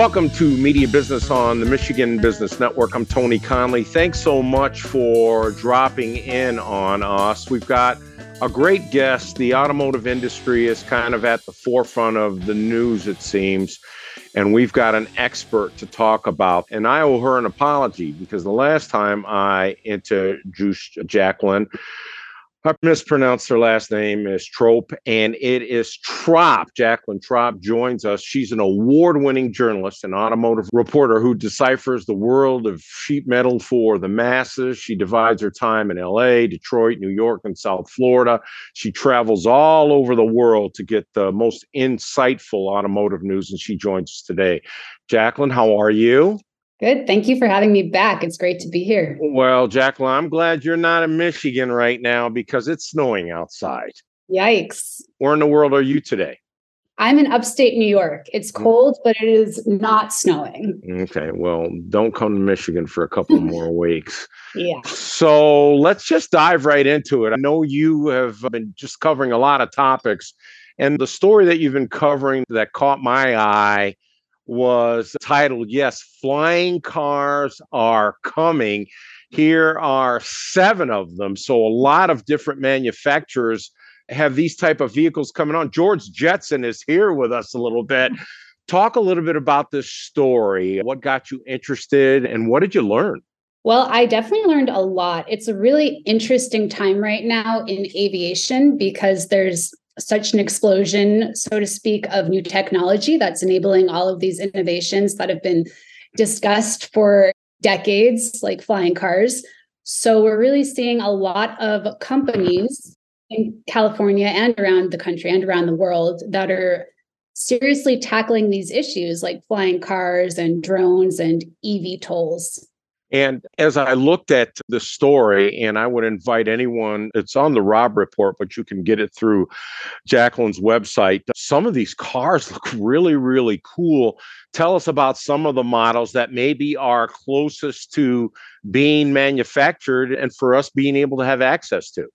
Welcome to Media Business on the Michigan Business Network. I'm Tony Conley. Thanks so much for dropping in on us. We've got a great guest. The automotive industry is kind of at the forefront of the news, it seems. And we've got an expert to talk about. And I owe her an apology because the last time I introduced Jaclyn, I mispronounced her last name is Trope, and it is Trop. Jaclyn Trop joins us. She's an award-winning journalist and automotive reporter who deciphers the world of sheet metal for the masses. She divides her time in LA, Detroit, New York, and South Florida. She travels all over the world to get the most insightful automotive news, and she joins us today. Jaclyn, how are you? Good. Thank you for having me back. It's great to be here. Well, Jaclyn, I'm glad you're not in Michigan right now because it's snowing outside. Yikes. Where in the world are you today? I'm in upstate New York. It's mm. cold, but it is not snowing. Okay. Well, don't come to Michigan for a couple more weeks. Yeah. So let's just dive right into it. I know you have been just covering a lot of topics, and the story that you've been covering that caught my eye was titled, Yes, Flying Cars Are Coming. Here are seven of them. So a lot of different manufacturers have these type of vehicles coming on. George Jetson is here with us a little bit. Talk a little bit about this story. What got you interested and what did you learn? Well, I definitely learned a lot. It's a really interesting time right now in aviation because there's such an explosion, so to speak, of new technology that's enabling all of these innovations that have been discussed for decades, like flying cars. So we're really seeing a lot of companies in California and around the country and around the world that are seriously tackling these issues like flying cars and drones and eVTOLs. And as I looked at the story, and I would invite anyone, it's on the Robb Report, but you can get it through Jaclyn's website. Some of these cars look really, really cool. Tell us about some of the models that maybe are closest to being manufactured and for us being able to have access to.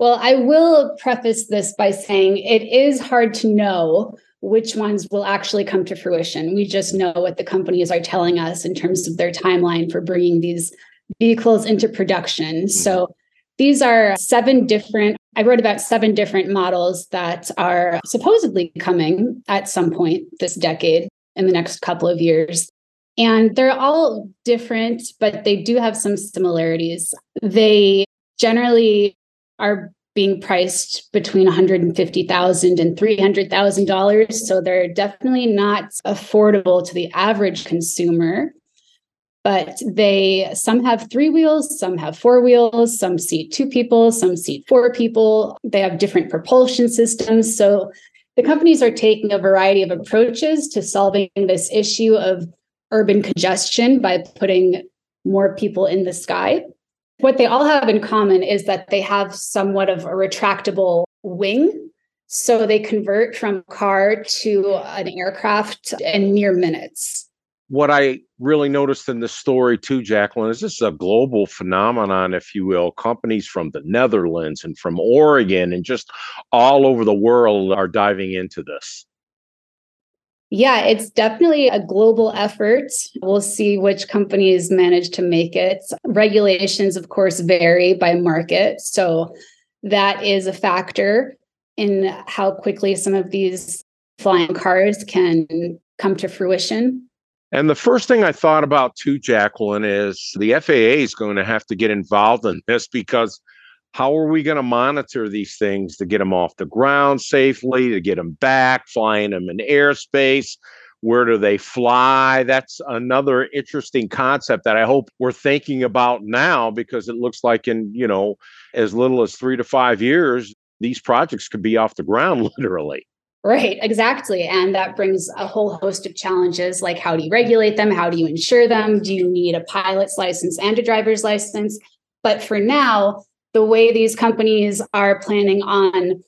Well, I will preface this by saying it is hard to know which ones will actually come to fruition. We just know what the companies are telling us in terms of their timeline for bringing these vehicles into production. Mm-hmm. So these are seven different, I wrote about seven different models that are supposedly coming at some point this decade in the next couple of years. And they're all different, but they do have some similarities. They generally are being priced between $150,000 and $300,000. So they're definitely not affordable to the average consumer. But they some have three wheels, some have four wheels, some seat two people, some seat four people. They have different propulsion systems. So the companies are taking a variety of approaches to solving this issue of urban congestion by putting more people in the sky. What they all have in common is that they have somewhat of a retractable wing. So they convert from car to an aircraft in mere minutes. What I really noticed in this story too, Jaclyn, is this is a global phenomenon, if you will. Companies from the Netherlands and from Oregon and just all over the world are diving into this. Yeah, it's definitely a global effort. We'll see which companies manage to make it. Regulations, of course, vary by market. So that is a factor in how quickly some of these flying cars can come to fruition. And the first thing I thought about too, Jaclyn, is the FAA is going to have to get involved in this because how are we going to monitor these things to get them off the ground safely, to get them back, flying them in airspace? Where do they fly? That's another interesting concept that I hope we're thinking about now because it looks like in, you know, as little as three to five years, these projects could be off the ground literally. Right, exactly. And that brings a whole host of challenges like how do you regulate them? How do you insure them? Do you need a pilot's license and a driver's license? But for now, the way these companies are planning on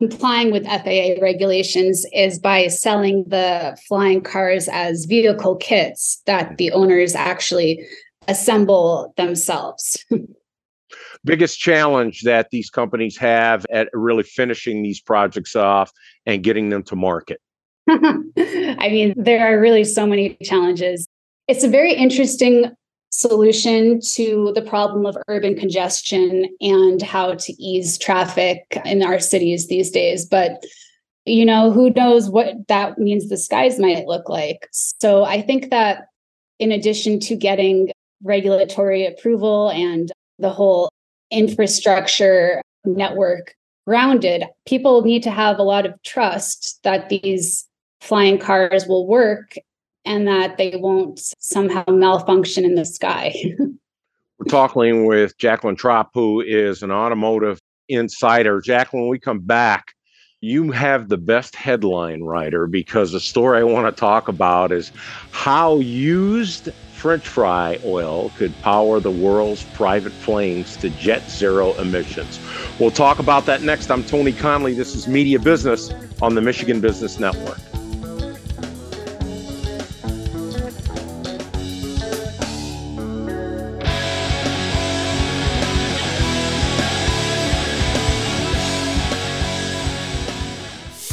complying with FAA regulations is by selling the flying cars as vehicle kits that the owners actually assemble themselves. Biggest challenge that these companies have at really finishing these projects off and getting them to market. I mean, there are really so many challenges. It's a very interesting solution to the problem of urban congestion and how to ease traffic in our cities these days. But you know, who knows what that means the skies might look like. So I think that in addition to getting regulatory approval and the whole infrastructure network grounded, people need to have a lot of trust that these flying cars will work and that they won't somehow malfunction in the sky. We're talking with Jaclyn Trop, who is an automotive insider. Jaclyn, when we come back, you have the best headline writer because the story I want to talk about is how used French fry oil could power the world's private planes to jet zero emissions. We'll talk about that next. I'm Tony Conley. This is Media Business on the Michigan Business Network.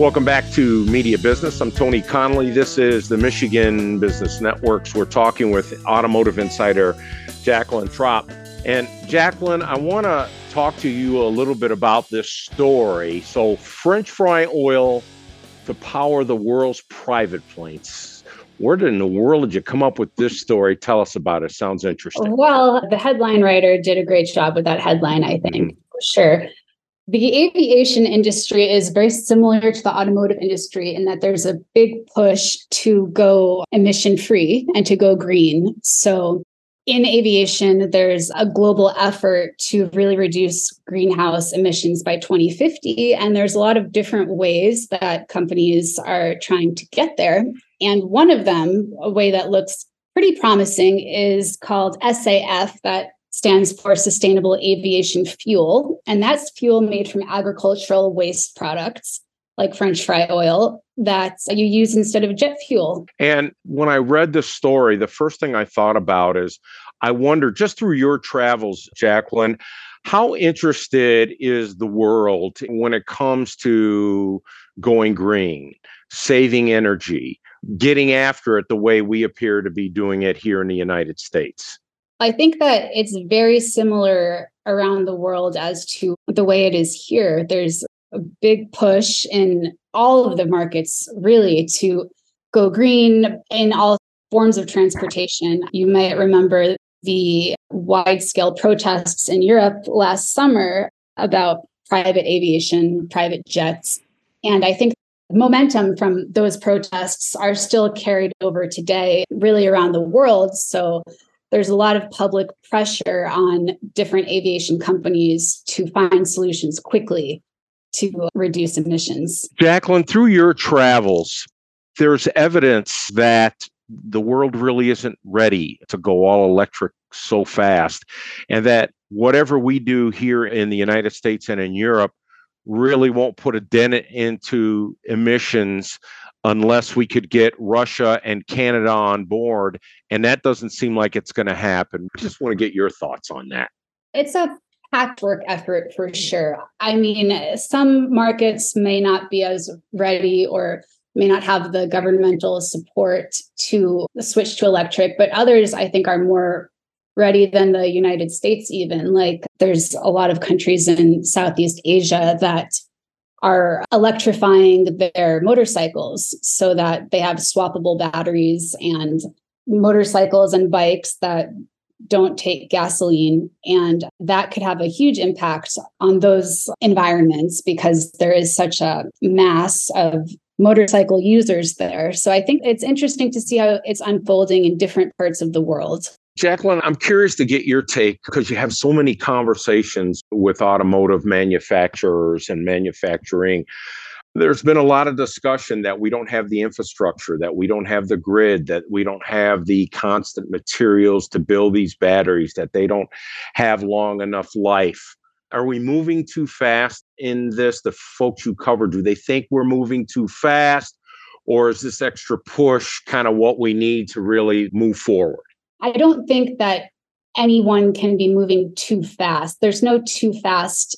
Welcome back to Media Business. I'm Tony Conley. This is the Michigan Business Networks. We're talking with automotive insider Jaclyn Trop. And Jaclyn, I want to talk to you a little bit about this story. So, French fry oil to power the world's private planes. Where in the world did you come up with this story? Tell us about it. Sounds interesting. Well, the headline writer did a great job with that headline, I think. Mm-hmm. Sure. The aviation industry is very similar to the automotive industry in that there's a big push to go emission free and to go green. So, in aviation, there's a global effort to really reduce greenhouse emissions by 2050. And there's a lot of different ways that companies are trying to get there. And one of them, a way that looks pretty promising, is called SAF, that stands for Sustainable Aviation Fuel. And that's fuel made from agricultural waste products like French fry oil that you use instead of jet fuel. And when I read the story, the first thing I thought about is I wonder, just through your travels, Jaclyn, how interested is the world when it comes to going green, saving energy, getting after it the way we appear to be doing it here in the United States? I think that it's very similar around the world as to the way it is here. There's a big push in all of the markets, really, to go green in all forms of transportation. You might remember the wide scale protests in Europe last summer about private aviation, private jets. And I think momentum from those protests are still carried over today, really around the world. So there's a lot of public pressure on different aviation companies to find solutions quickly to reduce emissions. Jaclyn, through your travels, there's evidence that the world really isn't ready to go all electric so fast, and that whatever we do here in the United States and in Europe really won't put a dent into emissions unless we could get Russia and Canada on board. And that doesn't seem like it's going to happen. Just want to get your thoughts on that. It's a patchwork effort for sure. I mean, some markets may not be as ready or may not have the governmental support to switch to electric, but others I think are more ready than the United States, even. Like there's a lot of countries in Southeast Asia that are electrifying their motorcycles so that they have swappable batteries and motorcycles and bikes that don't take gasoline. And that could have a huge impact on those environments because there is such a mass of motorcycle users there. So I think it's interesting to see how it's unfolding in different parts of the world. Jaclyn, I'm curious to get your take because you have so many conversations with automotive manufacturers and manufacturing. There's been a lot of discussion that we don't have the infrastructure, that we don't have the grid, that we don't have the constant materials to build these batteries, that they don't have long enough life. Are we moving too fast in this? The folks you cover, do they think we're moving too fast? Or is this extra push kind of what we need to really move forward? I don't think that anyone can be moving too fast. There's no too fast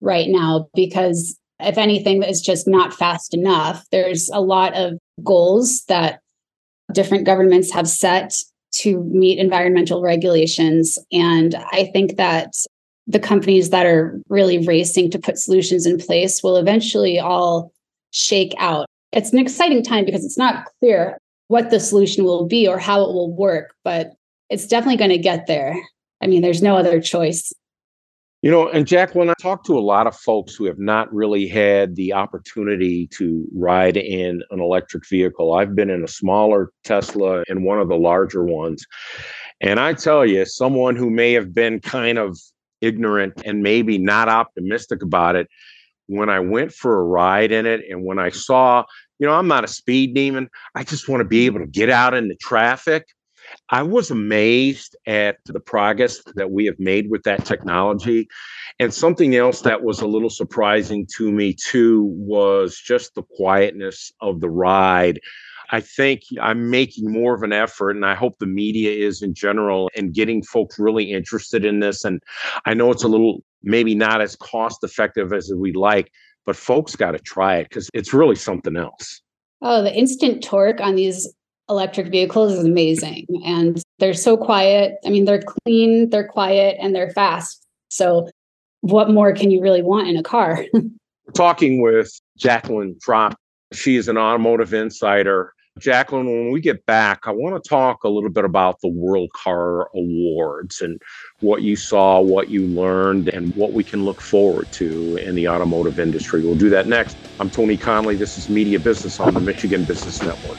right now because if anything is just not fast enough. There's a lot of goals that different governments have set to meet environmental regulations and I think that the companies that are really racing to put solutions in place will eventually all shake out. It's an exciting time because it's not clear what the solution will be or how it will work, but it's definitely going to get there. I mean, there's no other choice. You know, and Jaclyn, I talked to a lot of folks who have not really had the opportunity to ride in an electric vehicle. I've been in a smaller Tesla and one of the larger ones. And I tell you, someone who may have been kind of ignorant and maybe not optimistic about it, when I went for a ride in it and when I saw, you know, I'm not a speed demon, I just want to be able to get out in the traffic. I was amazed at the progress that we have made with that technology. And something else that was a little surprising to me too was just the quietness of the ride. I think I'm making more of an effort, and I hope the media is in general, and getting folks really interested in this. And I know it's a little maybe not as cost effective as we like, but folks got to try it because it's really something else. Oh, the instant torque on these electric vehicles is amazing and they're so quiet. I mean, they're clean, they're quiet, and they're fast. So, what more can you really want in a car? Talking with Jaclyn Trop. She is an automotive insider. Jaclyn, when we get back, I want to talk a little bit about the World Car Awards and what you saw, what you learned, and what we can look forward to in the automotive industry. We'll do that next. I'm Tony Conley. This is Media Business on the Michigan Business Network.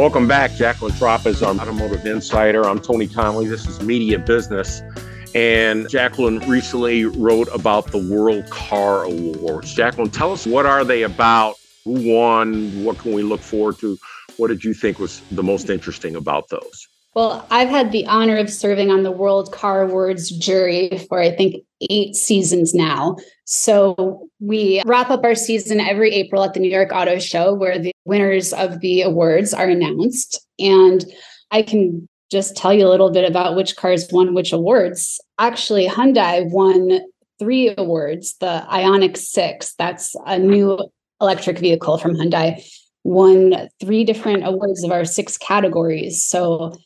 Welcome back. Jaclyn Trop is our um, automotive insider. I'm Tony Conley. This is Media Business. And Jaclyn recently wrote about the World Car Awards. Jaclyn, tell us what are they about? Who won? What can we look forward to? What did you think was the most interesting about those? Well, I've had the honor of serving on the World Car Awards jury for I think eight seasons now. So we wrap up our season every April at the New York Auto Show, where the winners of the awards are announced. And I can just tell you a little bit about which cars won which awards. Actually, Hyundai won three awards. The Ioniq 6, that's a new electric vehicle from Hyundai, won three different awards of our six categories. So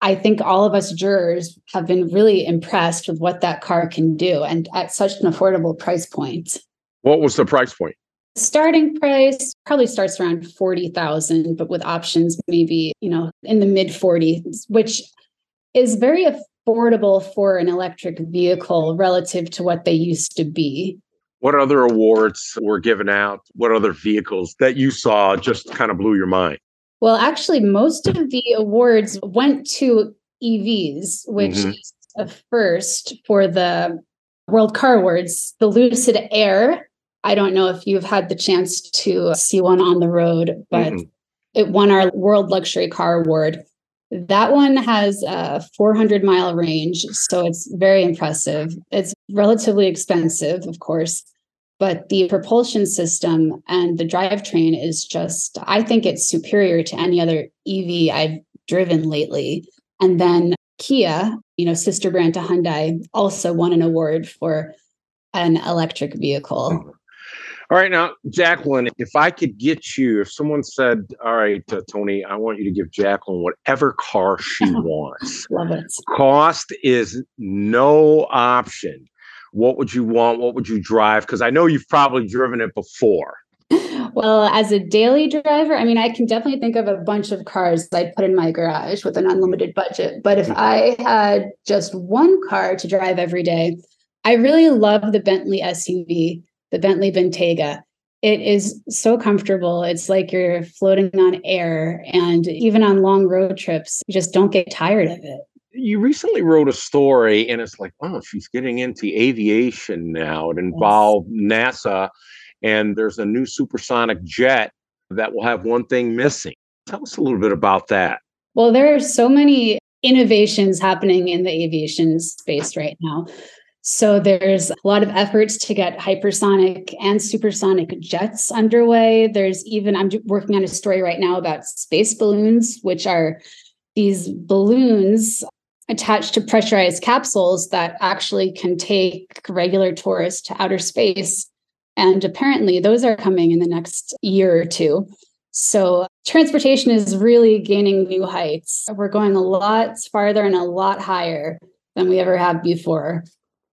I think all of us jurors have been really impressed with what that car can do and at such an affordable price point. What was the price point? Starting price probably starts around 40,000 but with options maybe, you know, in the mid 40s, which is very affordable for an electric vehicle relative to what they used to be. What other awards were given out? What other vehicles that you saw just kind of blew your mind? Well, actually, most of the awards went to EVs, which mm-hmm. is a first for the World Car Awards. The Lucid Air, I don't know if you've had the chance to see one on the road, but mm-hmm. it won our World Luxury Car Award. That one has a 400 mile range, so it's very impressive. It's relatively expensive, of course, but the propulsion system and the drivetrain is just, I think it's superior to any other EV I've driven lately. And then Kia, you know, sister brand to Hyundai, also won an award for an electric vehicle. All right, now, Jaclyn, if I could get you, if someone said, All right, uh, Tony, I want you to give Jaclyn whatever car she wants, Love it. cost is no option. What would you want? What would you drive? Because I know you've probably driven it before. Well, as a daily driver, I mean, I can definitely think of a bunch of cars I'd put in my garage with an unlimited budget. But if mm-hmm. I had just one car to drive every day, I really love the Bentley SUV the Bentley Bentayga. It is so comfortable. It's like you're floating on air. And even on long road trips, you just don't get tired of it. You recently wrote a story, and it's like, oh, she's getting into aviation now. It involved yes. NASA, and there's a new supersonic jet that will have one thing missing. Tell us a little bit about that. Well, there are so many innovations happening in the aviation space right now. So there's a lot of efforts to get hypersonic and supersonic jets underway. There's even, I'm working on a story right now about space balloons, which are these balloons attached to pressurized capsules that actually can take regular tourists to outer space. And apparently, those are coming in the next year or two. So, transportation is really gaining new heights. We're going a lot farther and a lot higher than we ever have before.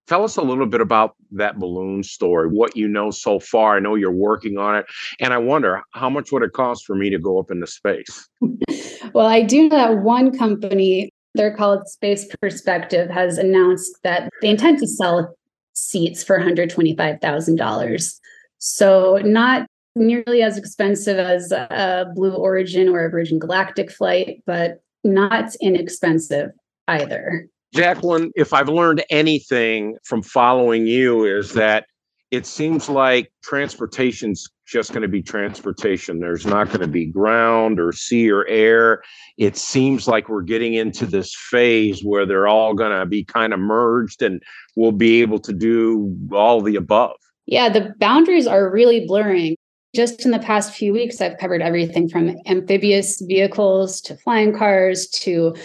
Tell us a little bit about that balloon story, what you know so far. I know you're working on it. And I wonder how much would it cost for me to go up into space? well, I do know that one company, they're called Space Perspective, has announced that they intend to sell seats for $125,000. So, not nearly as expensive as a Blue Origin or a Virgin Galactic flight, but not inexpensive either. Jaclyn, if I've learned anything from following you, is that it seems like transportation's just going to be transportation. There's not going to be ground or sea or air. It seems like we're getting into this phase where they're all going to be kind of merged and we'll be able to do all the above. Yeah, the boundaries are really blurring. Just in the past few weeks, I've covered everything from amphibious vehicles to flying cars to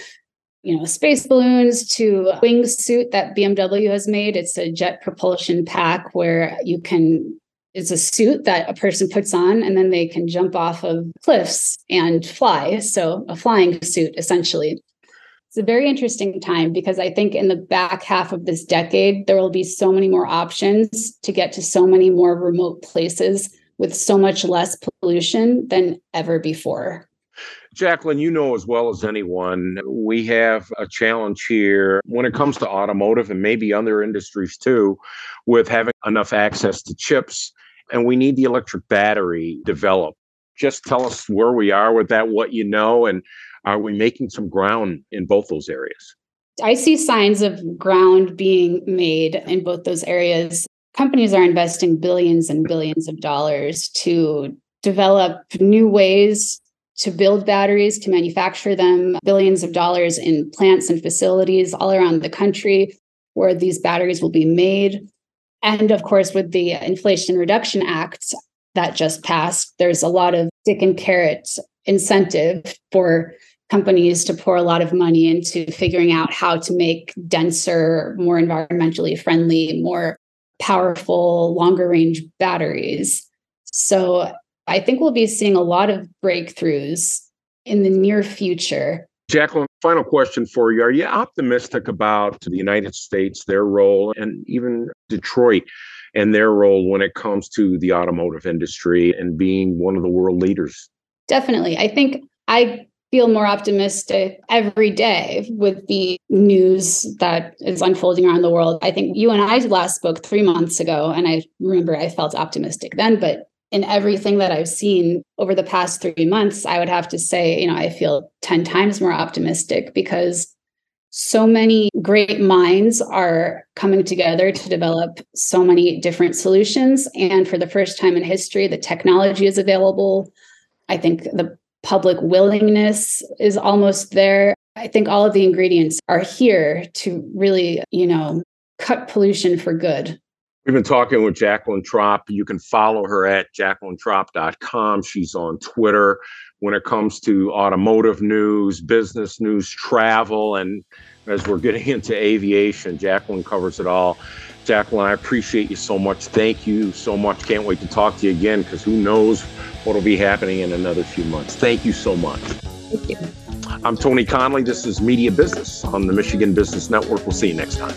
you know, space balloons to wingsuit that BMW has made. It's a jet propulsion pack where you can it's a suit that a person puts on and then they can jump off of cliffs and fly. So a flying suit essentially. It's a very interesting time because I think in the back half of this decade, there will be so many more options to get to so many more remote places with so much less pollution than ever before. Jaclyn, you know as well as anyone, we have a challenge here when it comes to automotive and maybe other industries too, with having enough access to chips. And we need the electric battery developed. Just tell us where we are with that, what you know, and are we making some ground in both those areas? I see signs of ground being made in both those areas. Companies are investing billions and billions of dollars to develop new ways to build batteries, to manufacture them, billions of dollars in plants and facilities all around the country where these batteries will be made. And of course, with the Inflation Reduction Act that just passed, there's a lot of stick and carrot incentive for companies to pour a lot of money into figuring out how to make denser, more environmentally friendly, more powerful, longer range batteries. So I think we'll be seeing a lot of breakthroughs in the near future. Jaclyn, final question for you. Are you optimistic about the United States, their role, and even Detroit and their role when it comes to the automotive industry and being one of the world leaders? Definitely. I think I feel more optimistic every day with the news that is unfolding around the world. I think you and I last spoke three months ago, and I remember I felt optimistic then, but in everything that I've seen over the past three months, I would have to say, you know, I feel 10 times more optimistic because so many great minds are coming together to develop so many different solutions. And for the first time in history, the technology is available. I think the public willingness is almost there. I think all of the ingredients are here to really, you know, cut pollution for good. We've been talking with Jaclyn Trop. You can follow her at jaclyntrop.com. She's on Twitter. when it comes to automotive news, business news, travel, and as we're getting into aviation, Jaclyn covers it all. Jaclyn, I appreciate you so much. Thank you so much. Can't wait to talk to you again because who knows what will be happening in another few months. Thank you so much. Thank you. I'm Tony Conley. This is Media Business on the Michigan Business Network. We'll see you next time.